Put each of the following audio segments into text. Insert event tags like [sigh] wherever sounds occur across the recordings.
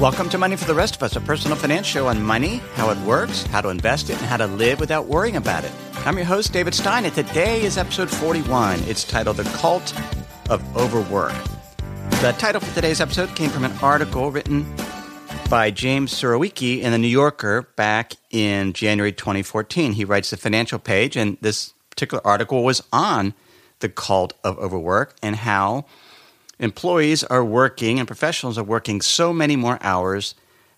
Welcome to Money for the Rest of Us, a personal finance show on money, how it works, how to invest it, and how to live without worrying about it. I'm your host, David Stein, and today is episode 41. It's titled The Cult of Overwork. The title for today's episode came from an article written by James Surowiecki in The New Yorker back in January 2014. He writes the financial page, and this particular article was on the cult of overwork and how employees are working and professionals are working so many more hours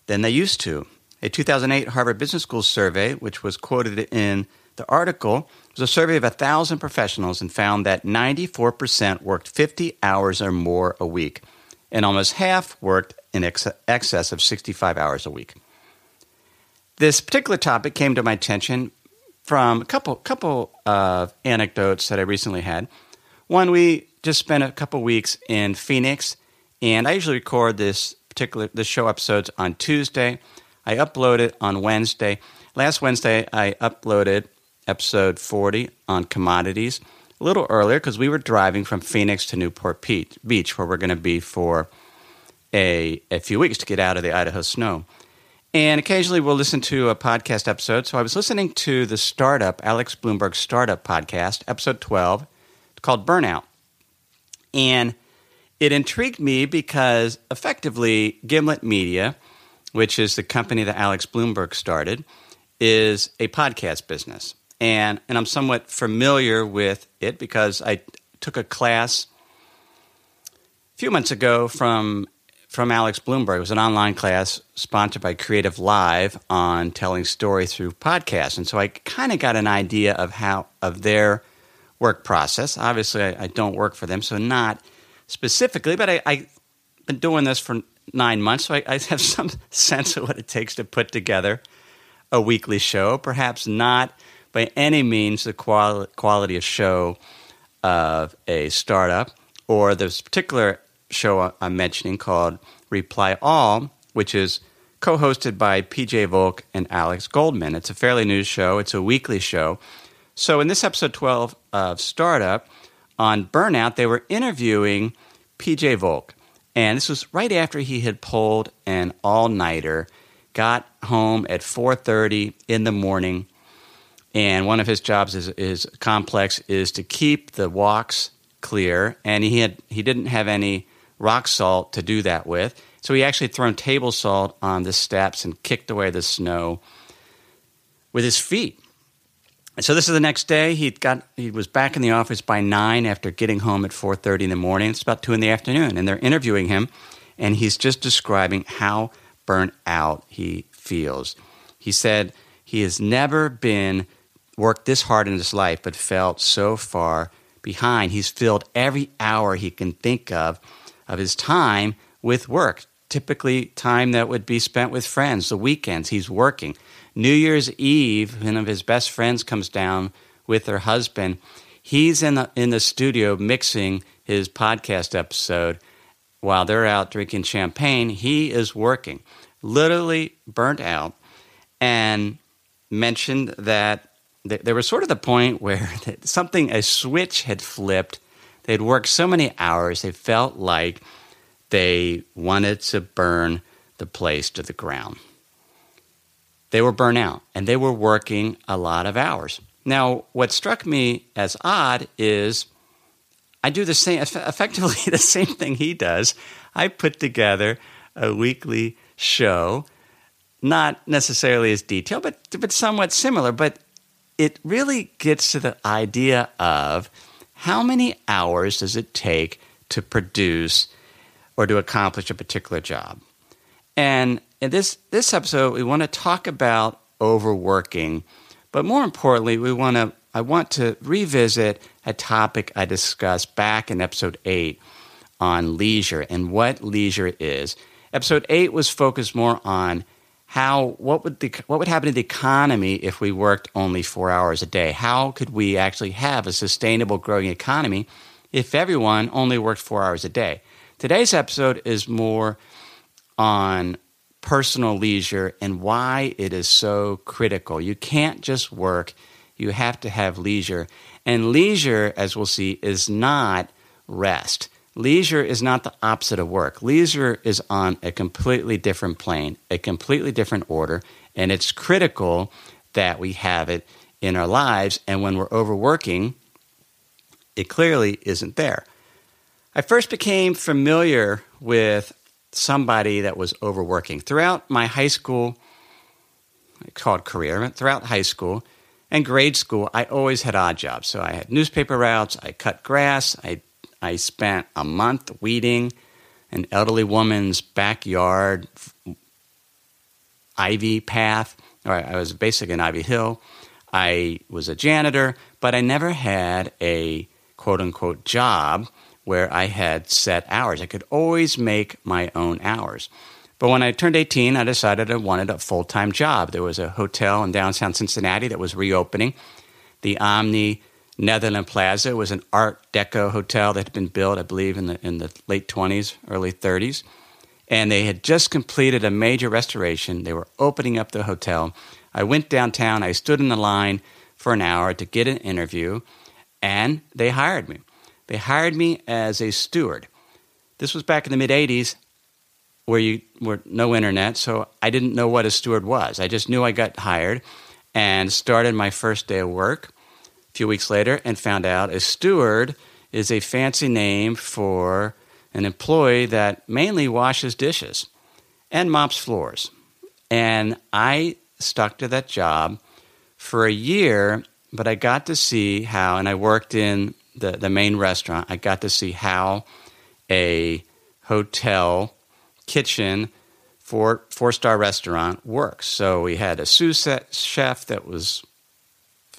than they used to. A 2008 Harvard Business School survey, which was quoted in the article, was a survey of 1,000 professionals and found that 94% worked 50 hours or more a week, and almost half worked in ex- excess of 65 hours a week. This particular topic came to my attention from a couple couple of anecdotes that I recently had. One, we just spent a couple weeks in Phoenix, and I usually record this particular this show episodes on Tuesday. I upload it on Wednesday. Last Wednesday, I uploaded episode 40 on commodities a little earlier because we were driving from Phoenix to Newport Beach, where we're going to be for a, a few weeks to get out of the Idaho snow. And occasionally we'll listen to a podcast episode. So I was listening to the startup, Alex Blumberg startup podcast, episode 12, called Burnout. And it intrigued me because effectively, Gimlet Media, which is the company that Alex Blumberg started, is a podcast business. And, and I'm somewhat familiar with it because I took a class a few months ago from, from Alex Blumberg. It was an online class sponsored by Creative Live on telling story through podcasts. And so I kind of got an idea of how of their work process. Obviously, I, I don't work for them, so not specifically, but I, I've been doing this for nine months, so I, I have [laughs] some sense of what it takes to put together a weekly show. Perhaps not by any means the quali- quality of show of a startup or this particular show I'm mentioning called Reply All, which is co hosted by PJ Vogt and Alex Goldman. It's a fairly new show, it's a weekly show. So, in this episode 12 of Startup on Burnout, they were interviewing PJ Vogt. And this was right after he had pulled an all-nighter, got home at 4:30 in the morning, and one of his jobs is, is complex is to keep the walks clear, and he had he didn't have any rock salt to do that with. So he actually thrown table salt on the steps and kicked away the snow with his feet. And so this is the next day. He got he was back in the office by nine after getting home at four thirty in the morning. It's about two in the afternoon, and they're interviewing him, and he's just describing how burnt out he feels. He said he has never been worked this hard in his life, but felt so far behind. He's filled every hour he can think of of his time with work. Typically, time that would be spent with friends. The weekends he's working. New Year's Eve, one of his best friends comes down with her husband. He's in the in the studio mixing his podcast episode while they're out drinking champagne. He is working, literally burnt out, and mentioned that there was sort of the point [laughs] where something a switch had flipped. They'd worked so many hours, they felt like they wanted to burn the place to the ground they were burnt out and they were working a lot of hours. Now, what struck me as odd is I do the same, effectively [laughs] the same thing he does. I put together a weekly show, not necessarily as detailed, but, but somewhat similar. But it really gets to the idea of how many hours does it take to produce or to accomplish a particular job? And in this this episode, we want to talk about overworking, but more importantly, we want to I want to revisit a topic I discussed back in episode eight on leisure and what leisure is. Episode eight was focused more on how what would the what would happen to the economy if we worked only four hours a day? How could we actually have a sustainable growing economy if everyone only worked four hours a day? Today's episode is more on personal leisure and why it is so critical. You can't just work, you have to have leisure. And leisure, as we'll see, is not rest. leisure is not the opposite of work. Leisure is on a completely different plane, a completely different order, and it's critical that we have it in our lives. And when we're overworking, it clearly isn't there. I first became familiar with somebody that was overworking throughout my high school, called career, throughout high school and grade school. I always had odd jobs. So I had newspaper routes, I cut grass, I, I spent a month weeding an elderly woman's backyard ivy path. I was basically in Ivy Hill. I was a janitor, but I never had a quote unquote job where I had set hours. I could always make my own hours. But when I turned 18, I decided I wanted a full time job. There was a hotel in downtown Cincinnati that was reopening. The Omni Netherland Plaza was an Art Deco hotel that had been built, I believe, in the, in the late 20s, early 30s. And they had just completed a major restoration. They were opening up the hotel. I went downtown, I stood in the line for an hour to get an interview, and they hired me. They hired me as a steward. This was back in the mid 80s where you were no internet, so I didn't know what a steward was. I just knew I got hired and started my first day of work a few weeks later and found out a steward is a fancy name for an employee that mainly washes dishes and mops floors. And I stuck to that job for a year, but I got to see how, and I worked in the, the main restaurant, I got to see how a hotel kitchen for four star restaurant works. So we had a sous chef that was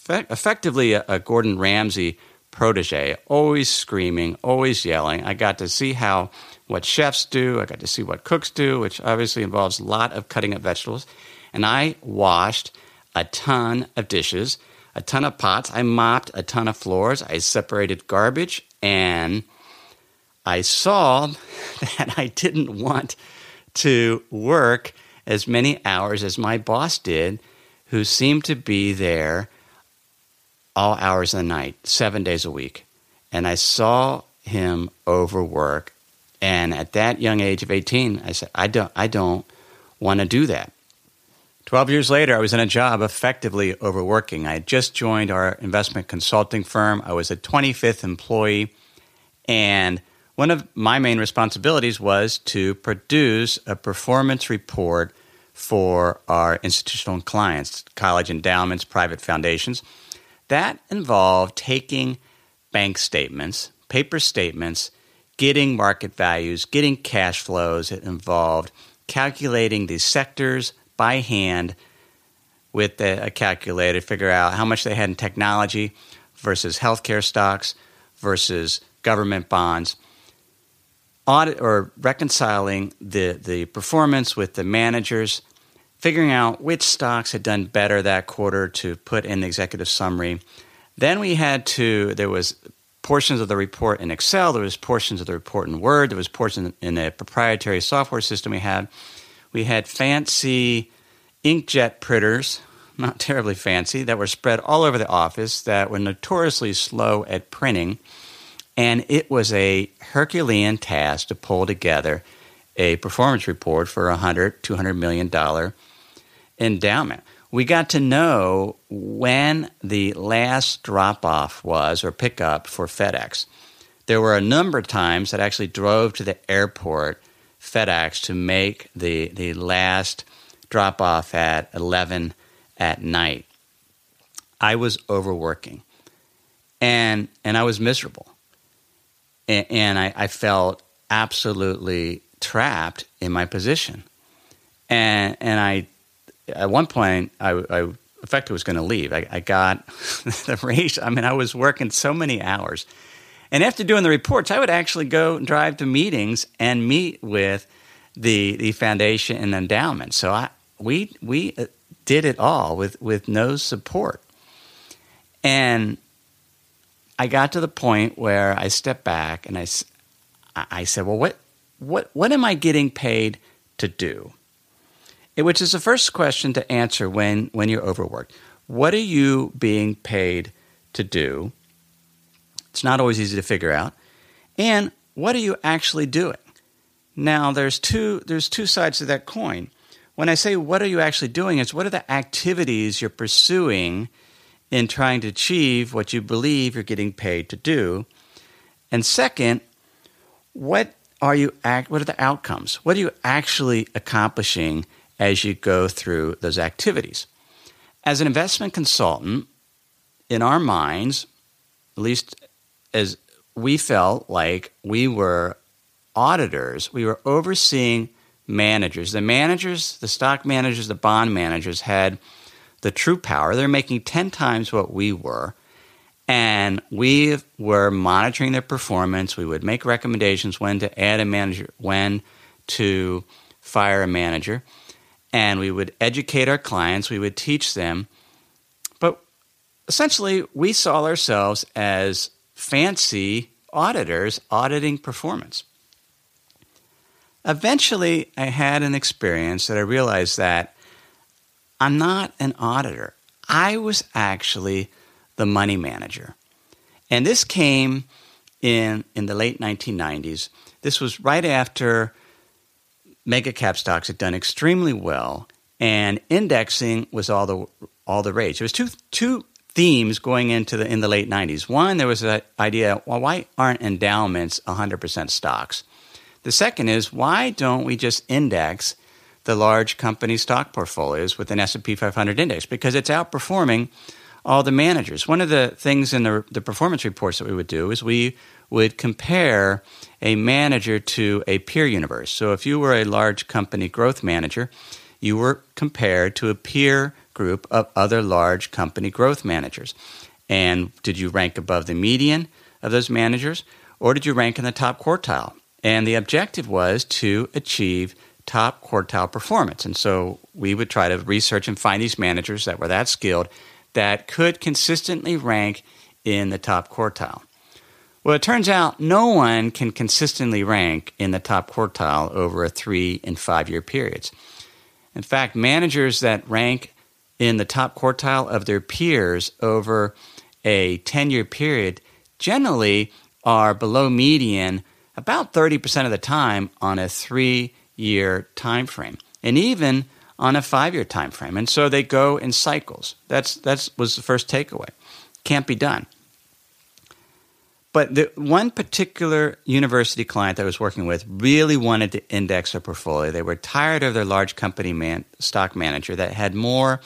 effectively a, a Gordon Ramsay protege, always screaming, always yelling. I got to see how what chefs do. I got to see what cooks do, which obviously involves a lot of cutting up vegetables. And I washed a ton of dishes a ton of pots. I mopped a ton of floors. I separated garbage and I saw [laughs] that I didn't want to work as many hours as my boss did, who seemed to be there all hours of the night, seven days a week. And I saw him overwork. And at that young age of 18, I said, I don't, I don't want to do that. 12 years later, I was in a job effectively overworking. I had just joined our investment consulting firm. I was a 25th employee. And one of my main responsibilities was to produce a performance report for our institutional clients, college endowments, private foundations. That involved taking bank statements, paper statements, getting market values, getting cash flows. It involved calculating the sectors by hand with a calculator, figure out how much they had in technology versus healthcare stocks versus government bonds. Audit or reconciling the, the performance with the managers, figuring out which stocks had done better that quarter to put in the executive summary. Then we had to, there was portions of the report in Excel, there was portions of the report in Word, there was portions in a proprietary software system we had we had fancy inkjet printers, not terribly fancy, that were spread all over the office that were notoriously slow at printing. And it was a Herculean task to pull together a performance report for a hundred, two hundred million dollar endowment. We got to know when the last drop off was or pickup for FedEx. There were a number of times that actually drove to the airport FedEx to make the, the last drop off at 11 at night. I was overworking and, and I was miserable. And, and I, I felt absolutely trapped in my position. And, and I, at one point, I, I effectively was going to leave. I, I got [laughs] the raise. I mean, I was working so many hours and after doing the reports, I would actually go and drive to meetings and meet with the the foundation and endowment. So I we we uh, did it all with with no support. And I got to the point where I stepped back and I, I said, well, what, what, what am I getting paid to do? Which is the first question to answer when, when you're overworked. What are you being paid to do? It's not always easy to figure out. And what are you actually doing? Now, there's two, there's two sides to that coin. When I say what are you actually doing, it's what are the activities you're pursuing in trying to achieve what you believe you're getting paid to do. And second, what are you act what are the outcomes? What are you actually accomplishing as you go through those activities? As an investment consultant, in our minds, at least as we felt like we were auditors, we were overseeing managers. The managers, the stock managers, the bond managers had the true power. They're making 10 times what we were. And we were monitoring their performance. We would make recommendations when to add a manager, when to fire a manager. And we would educate our clients. We would teach them. But essentially, we saw ourselves as fancy auditors auditing performance. Eventually, I had an experience that I realized that I'm not an auditor. I was actually the money manager. And this came in, in the late 1990s. This was right after mega cap stocks had done extremely well and indexing was all the all the rage. There was two two themes going into the in the late 90s. One, there was an idea, well, why aren't endowments 100% stocks? The second is why don't we just index the large company stock portfolios with an S&P 500 index because it's outperforming all the managers. One of the things in the, the performance reports that we would do is we would compare a manager to a peer universe. So if you were a large company growth manager, you were compared to a peer group of other large company growth managers. And did you rank above the median of those managers or did you rank in the top quartile? And the objective was to achieve top quartile performance. And so we would try to research and find these managers that were that skilled that could consistently rank in the top quartile. Well, it turns out no one can consistently rank in the top quartile over a three and five year periods. In fact, managers that rank in the top quartile of their peers over a 10 year period generally are below median about 30% of the time on a three year time frame, and even on a five year time frame. And so they go in cycles. That's that was the first takeaway. Can't be done. But the one particular university client that I was working with really wanted to index their portfolio. They were tired of their large company man, stock manager that had more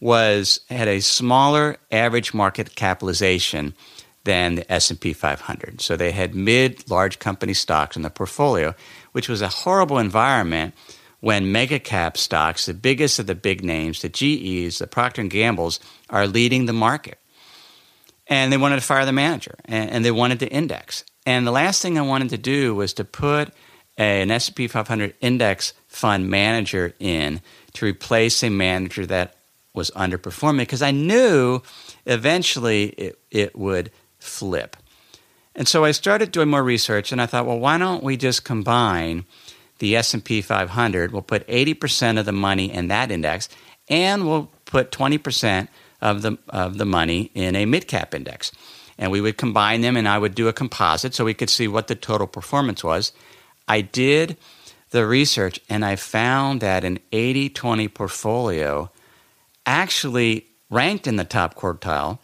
was had a smaller average market capitalization than the S&P 500. So they had mid large company stocks in the portfolio which was a horrible environment when mega cap stocks, the biggest of the big names, the GEs, the Procter and Gambles, are leading the market. And they wanted to fire the manager, and, and they wanted to index. And the last thing I wanted to do was to put a, an S&P 500 index fund manager in to replace a manager that was underperforming because I knew eventually it, it would flip. And so I started doing more research and I thought, well, why don't we just combine the S&P 500, we'll put 80% of the money in that index and we'll put 20% of the of the money in a mid-cap index. And we would combine them and I would do a composite so we could see what the total performance was. I did the research and I found that an 80-20 portfolio actually ranked in the top quartile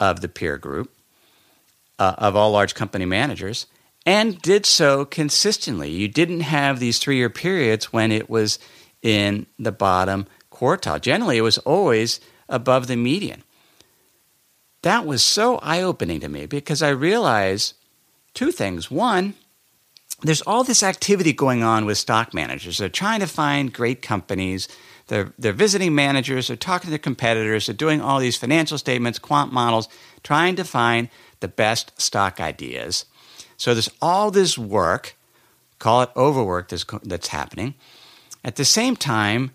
of the peer group uh, of all large company managers and did so consistently. You didn't have these three year periods when it was in the bottom quartile. Generally, it was always above the median. That was so eye opening to me because I realized two things. One, there's all this activity going on with stock managers. They're trying to find great companies. They're, they're visiting managers. They're talking to their competitors. They're doing all these financial statements, quant models, trying to find the best stock ideas. So there's all this work, call it overwork, that's, that's happening. At the same time,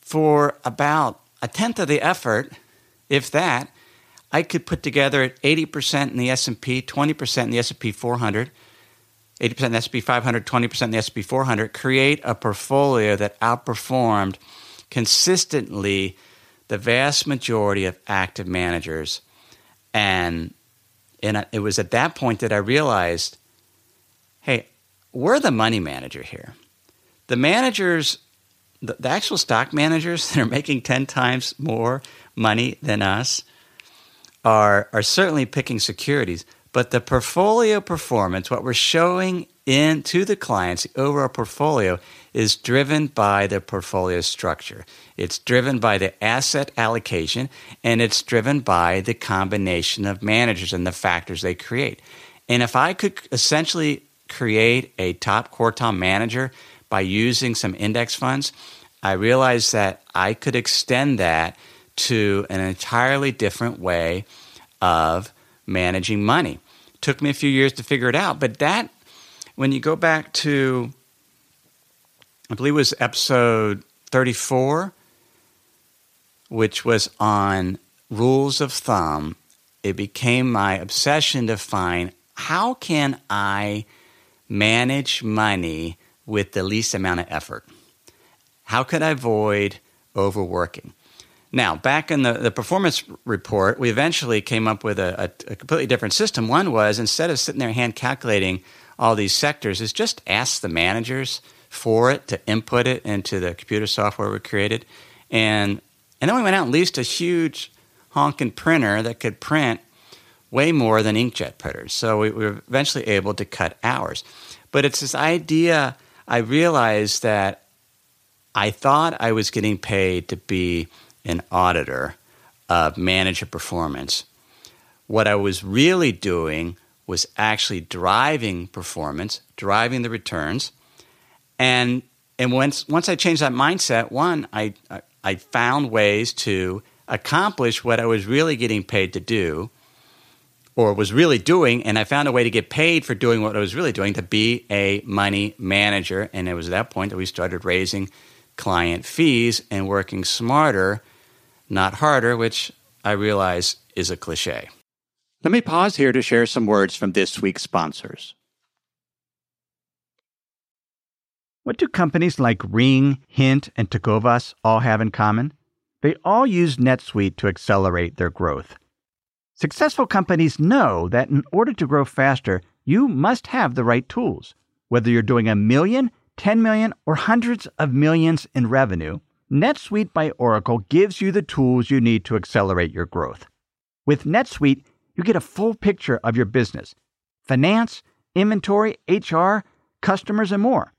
for about a tenth of the effort, if that, I could put together at 80% in the S&P, 20% in the S&P 400, 80% in the S&P 500, 20% in the S&P 400, create a portfolio that outperformed consistently the vast majority of active managers and and it was at that point that I realized hey, we're the money manager here. The managers, the, the actual stock managers [laughs] that are making 10 times more money than us are, are certainly picking securities, but the portfolio performance, what we're showing in to the clients, the overall portfolio, is driven by the portfolio structure. It's driven by the asset allocation and it's driven by the combination of managers and the factors they create. And if I could essentially create a top quartile manager by using some index funds, I realized that I could extend that to an entirely different way of managing money. Took me a few years to figure it out, but that when you go back to I believe it was episode 34 which was on rules of thumb, it became my obsession to find how can I manage money with the least amount of effort? How could I avoid overworking? Now, back in the, the performance report, we eventually came up with a, a, a, completely different system. One was instead of sitting there hand calculating all these sectors, is just ask the managers for it to input it into the computer software we created. And, and then we went out and leased a huge honking printer that could print way more than inkjet printers. So we were eventually able to cut hours. But it's this idea I realized that I thought I was getting paid to be an auditor uh, of manager performance. What I was really doing was actually driving performance, driving the returns. And, and once, once I changed that mindset, one, I, I found ways to accomplish what I was really getting paid to do or was really doing, and I found a way to get paid for doing what I was really doing to be a money manager. And it was at that point that we started raising client fees and working smarter, not harder, which I realize is a cliche. Let me pause here to share some words from this week's sponsors. What do companies like Ring, Hint, and Tecovas all have in common? They all use NetSuite to accelerate their growth. Successful companies know that in order to grow faster, you must have the right tools. Whether you're doing a million, 10 million, or hundreds of millions in revenue, NetSuite by Oracle gives you the tools you need to accelerate your growth. With NetSuite, you get a full picture of your business finance, inventory, HR, customers, and more.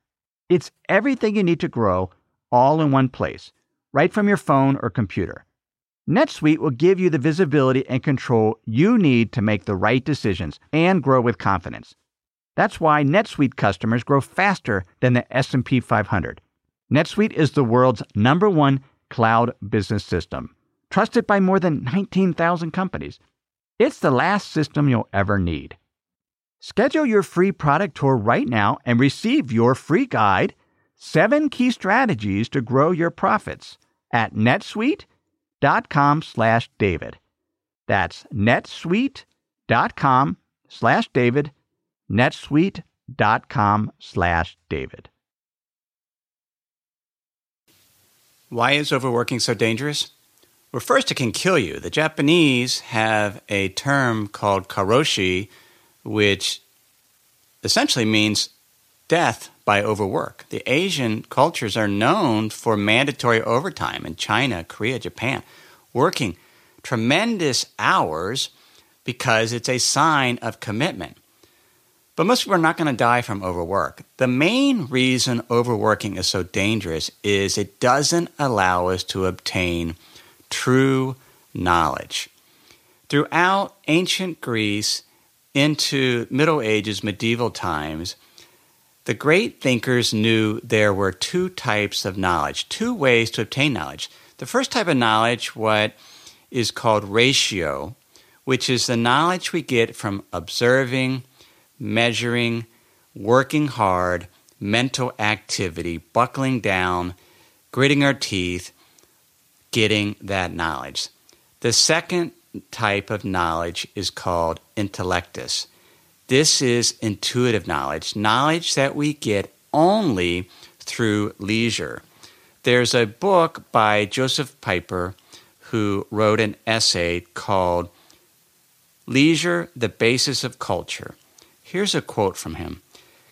It's everything you need to grow all in one place, right from your phone or computer. NetSuite will give you the visibility and control you need to make the right decisions and grow with confidence. That's why NetSuite customers grow faster than the S&P 500. NetSuite is the world's number 1 cloud business system, trusted by more than 19,000 companies. It's the last system you'll ever need. Schedule your free product tour right now and receive your free guide, 7 key strategies to grow your profits at netsuite.com netsuite.com slash David. That's netsuite.com slash David, netsuite.com slash David. Why is overworking so dangerous? Well, first, it can kill you. The Japanese have a term called karoshi, which essentially means death by overwork. The Asian cultures are known for mandatory overtime in China, Korea, Japan, working tremendous hours because it's a sign of commitment. But most people are not going to die from overwork. The main reason overworking is so dangerous is it doesn't allow us to obtain true knowledge. Throughout ancient Greece into Middle Ages, medieval times, the great thinkers knew there were two types of knowledge, two ways to obtain knowledge. The first type of knowledge, what is called ratio, which is the knowledge we get from observing, measuring, working hard, mental activity, buckling down, gritting our teeth, getting that knowledge. The second type of knowledge is called intellectus. This is intuitive knowledge, knowledge that we get only through leisure. There's a book by Josef Pieper who wrote an essay called Leisure, the Basis of Culture. Here's a quote from him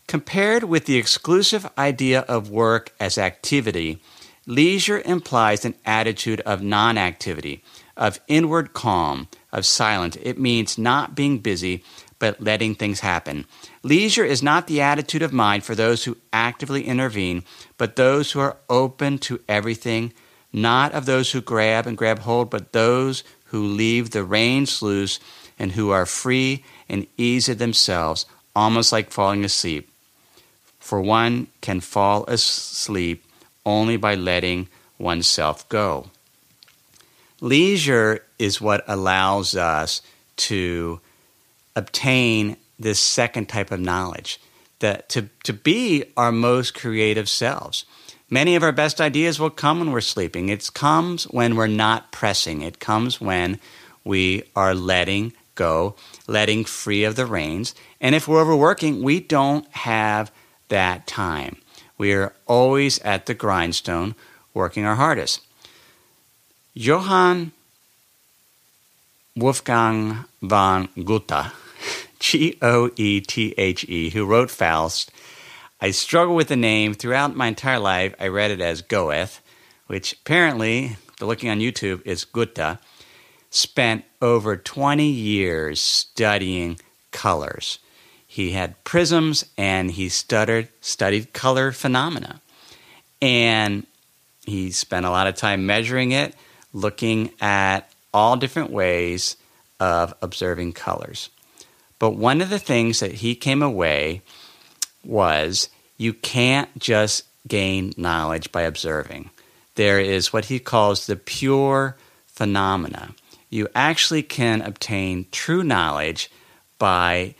Compared with the exclusive idea of work as activity, leisure implies an attitude of non activity, of inward calm, of silence. It means not being busy, but letting things happen. Leisure is not the attitude of mind for those who actively intervene, but those who are open to everything, not of those who grab and grab hold, but those who leave the reins loose and who are free and easy themselves, almost like falling asleep. For one can fall asleep only by letting oneself go. Leisure is what allows us to obtain this second type of knowledge, that to, to be our most creative selves. Many of our best ideas will come when we're sleeping. It comes when we're not pressing. It comes when we are letting go, letting free of the reins. And if we're overworking, we don't have that time. We are always at the grindstone working our hardest. Johann Wolfgang von Goethe, G O E T H E, who wrote Faust. I struggle with the name throughout my entire life. I read it as Goeth, which apparently, the looking on YouTube, is Goethe. Spent over 20 years studying colors. He had prisms and he studied, studied color phenomena. And he spent a lot of time measuring it looking at all different ways of observing colors. But one of the things that he came away was you can't just gain knowledge by observing. There is what he calls the pure phenomena. You actually can obtain true knowledge by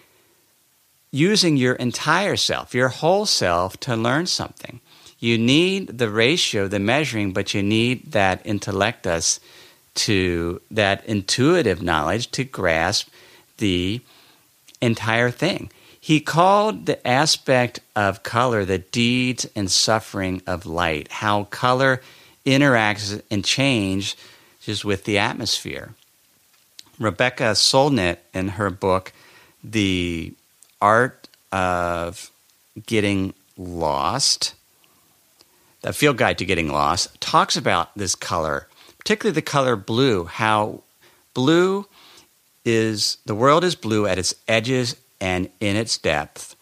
using your entire self, your whole self, to learn something you need the ratio, the measuring, but you need that intellectus to that intuitive knowledge to grasp the entire thing. He called the aspect of color the deeds and suffering of light, how color interacts and changes with the atmosphere. Rebecca Solnit, in her book, The Art of Getting Lost, the field guide to getting lost talks about this color, particularly the color blue, how blue is the world is blue at its edges and in its depth.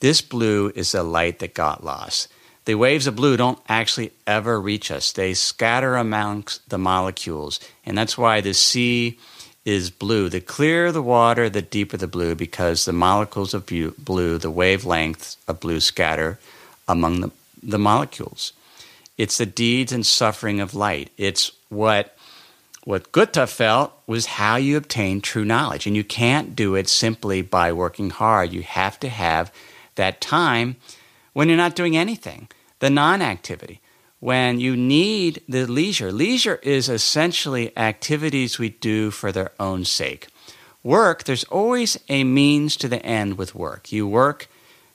This blue is the light that got lost. The waves of blue don't actually ever reach us. They scatter amongst the molecules, and that's why the sea is blue. The clearer the water, the deeper the blue, because the molecules of blue, the wavelengths of blue, scatter among the, the molecules. It's the deeds and suffering of light. It's what what Goethe felt was how you obtain true knowledge. And you can't do it simply by working hard. You have to have that time when you're not doing anything, the non activity, when you need the leisure. Leisure is essentially activities we do for their own sake. Work, there's always a means to the end with work. You work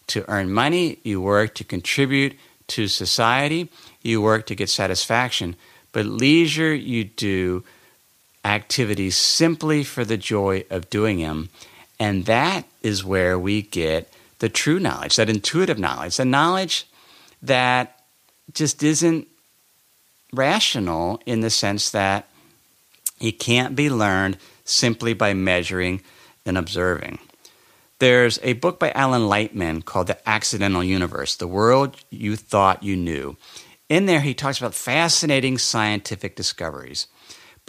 to earn money, you work to contribute to society, you work to get satisfaction, but leisure you do activities simply for the joy of doing them. And that is where we get the true knowledge, that intuitive knowledge, the knowledge that just isn't rational in the sense that it can't be learned simply by measuring and observing. There's a book by Alan Lightman called The Accidental Universe The World You Thought You Knew. In there, he talks about fascinating scientific discoveries.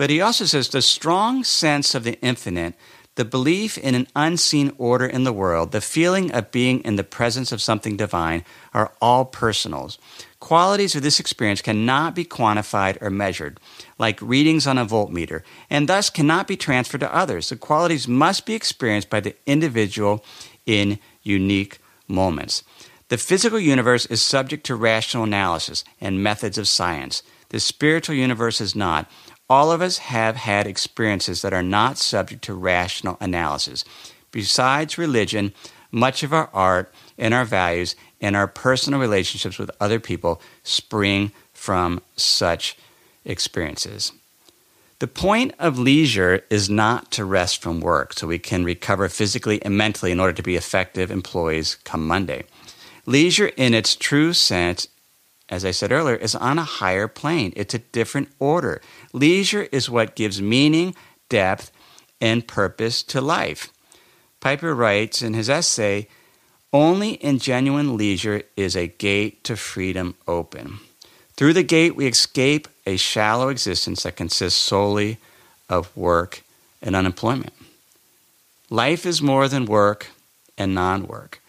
But he also says the strong sense of the infinite, the belief in an unseen order in the world, the feeling of being in the presence of something divine are all personals. Qualities of this experience cannot be quantified or measured, like readings on a voltmeter, and thus cannot be transferred to others. The qualities must be experienced by the individual in unique moments. The physical universe is subject to rational analysis and methods of science. The spiritual universe is not. All of us have had experiences that are not subject to rational analysis. Besides religion, much of our art and our values and our personal relationships with other people spring from such experiences. The point of leisure is not to rest from work so we can recover physically and mentally in order to be effective employees come Monday. Leisure, in its true sense, as I said earlier, is on a higher plane. It's a different order. Leisure is what gives meaning, depth, and purpose to life. Pieper writes in his essay Only in genuine leisure is a gate to freedom open. Through the gate, we escape a shallow existence that consists solely of work and unemployment. Life is more than work and non work.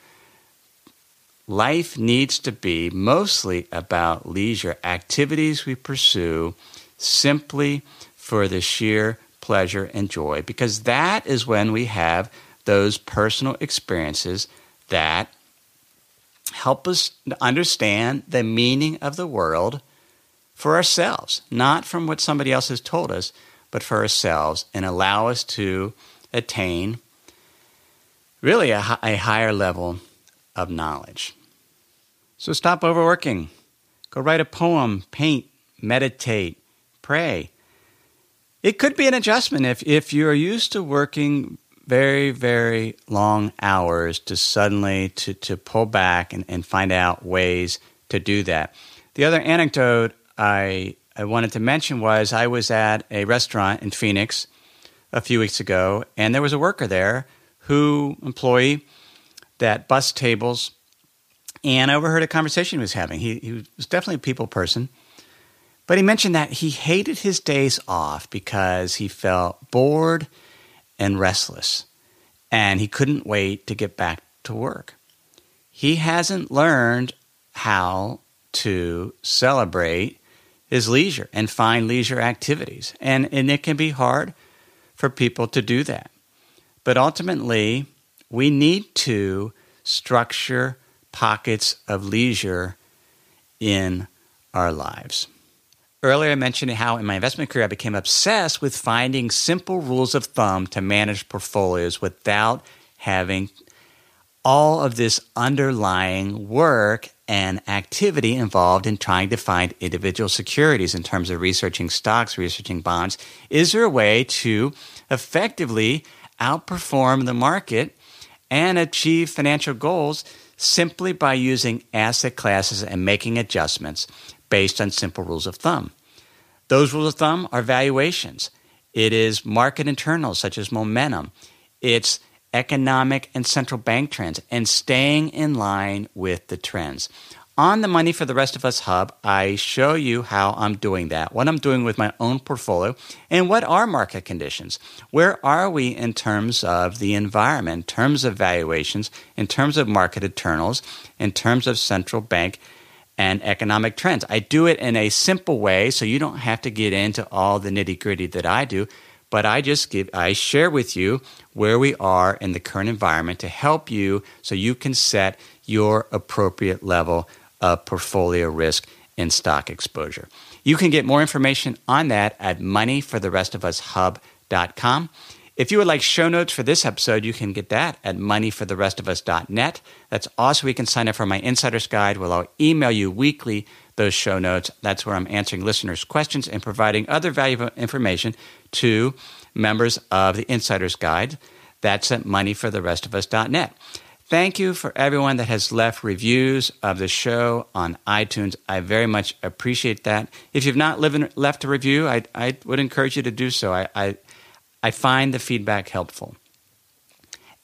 Life needs to be mostly about leisure activities we pursue simply for the sheer pleasure and joy, because that is when we have those personal experiences that help us understand the meaning of the world for ourselves, not from what somebody else has told us, but for ourselves, and allow us to attain really a, a higher level of knowledge. So stop overworking. Go write a poem, paint, meditate, pray. It could be an adjustment if, if you're used to working very, very long hours to suddenly to, to pull back and, and find out ways to do that. The other anecdote I, I wanted to mention was I was at a restaurant in Phoenix a few weeks ago, and there was a worker there who employee that bus tables, and I overheard a conversation he was having. He, he was definitely a people person, but he mentioned that he hated his days off because he felt bored and restless, and he couldn't wait to get back to work. He hasn't learned how to celebrate his leisure and find leisure activities. And, and it can be hard for people to do that. But ultimately, we need to structure pockets of leisure in our lives. Earlier, I mentioned how in my investment career I became obsessed with finding simple rules of thumb to manage portfolios without having all of this underlying work and activity involved in trying to find individual securities in terms of researching stocks, researching bonds. Is there a way to effectively outperform the market and achieve financial goals simply by using asset classes and making adjustments based on simple rules of thumb. Those rules of thumb are valuations. It is market internals such as momentum. It's economic and central bank trends and staying in line with the trends. On the Money for the Rest of Us Hub, I show you how I'm doing that, what I'm doing with my own portfolio, and what are market conditions. Where are we in terms of the environment, in terms of valuations, in terms of market internals, in terms of central bank and economic trends? I do it in a simple way so you don't have to get into all the nitty gritty that I do but I just give I share with you where we are in the current environment to help you so you can set your appropriate level of portfolio risk and stock exposure. You can get more information on that at moneyfortherestofushub.com. If you would like show notes for this episode, you can get that at moneyfortherestofus.net. That's also where you can sign up for my insider's guide where I'll email you weekly those show notes. That's where I'm answering listeners' questions and providing other valuable information to members of the insider's guide. That's at moneyfortherestofus.net. Thank you for everyone that has left reviews of the show on iTunes. I very much appreciate that. If you've not left a review, I, I would encourage you to do so. I, I, I find the feedback helpful.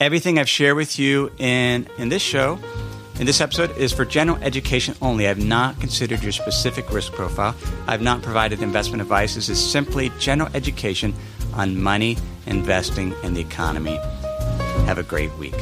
Everything I've shared with you in, in this show, in this episode, is for general education only. I've not considered your specific risk profile. I've not provided investment advice. This is simply general education on money, investing, and the economy. Have a great week.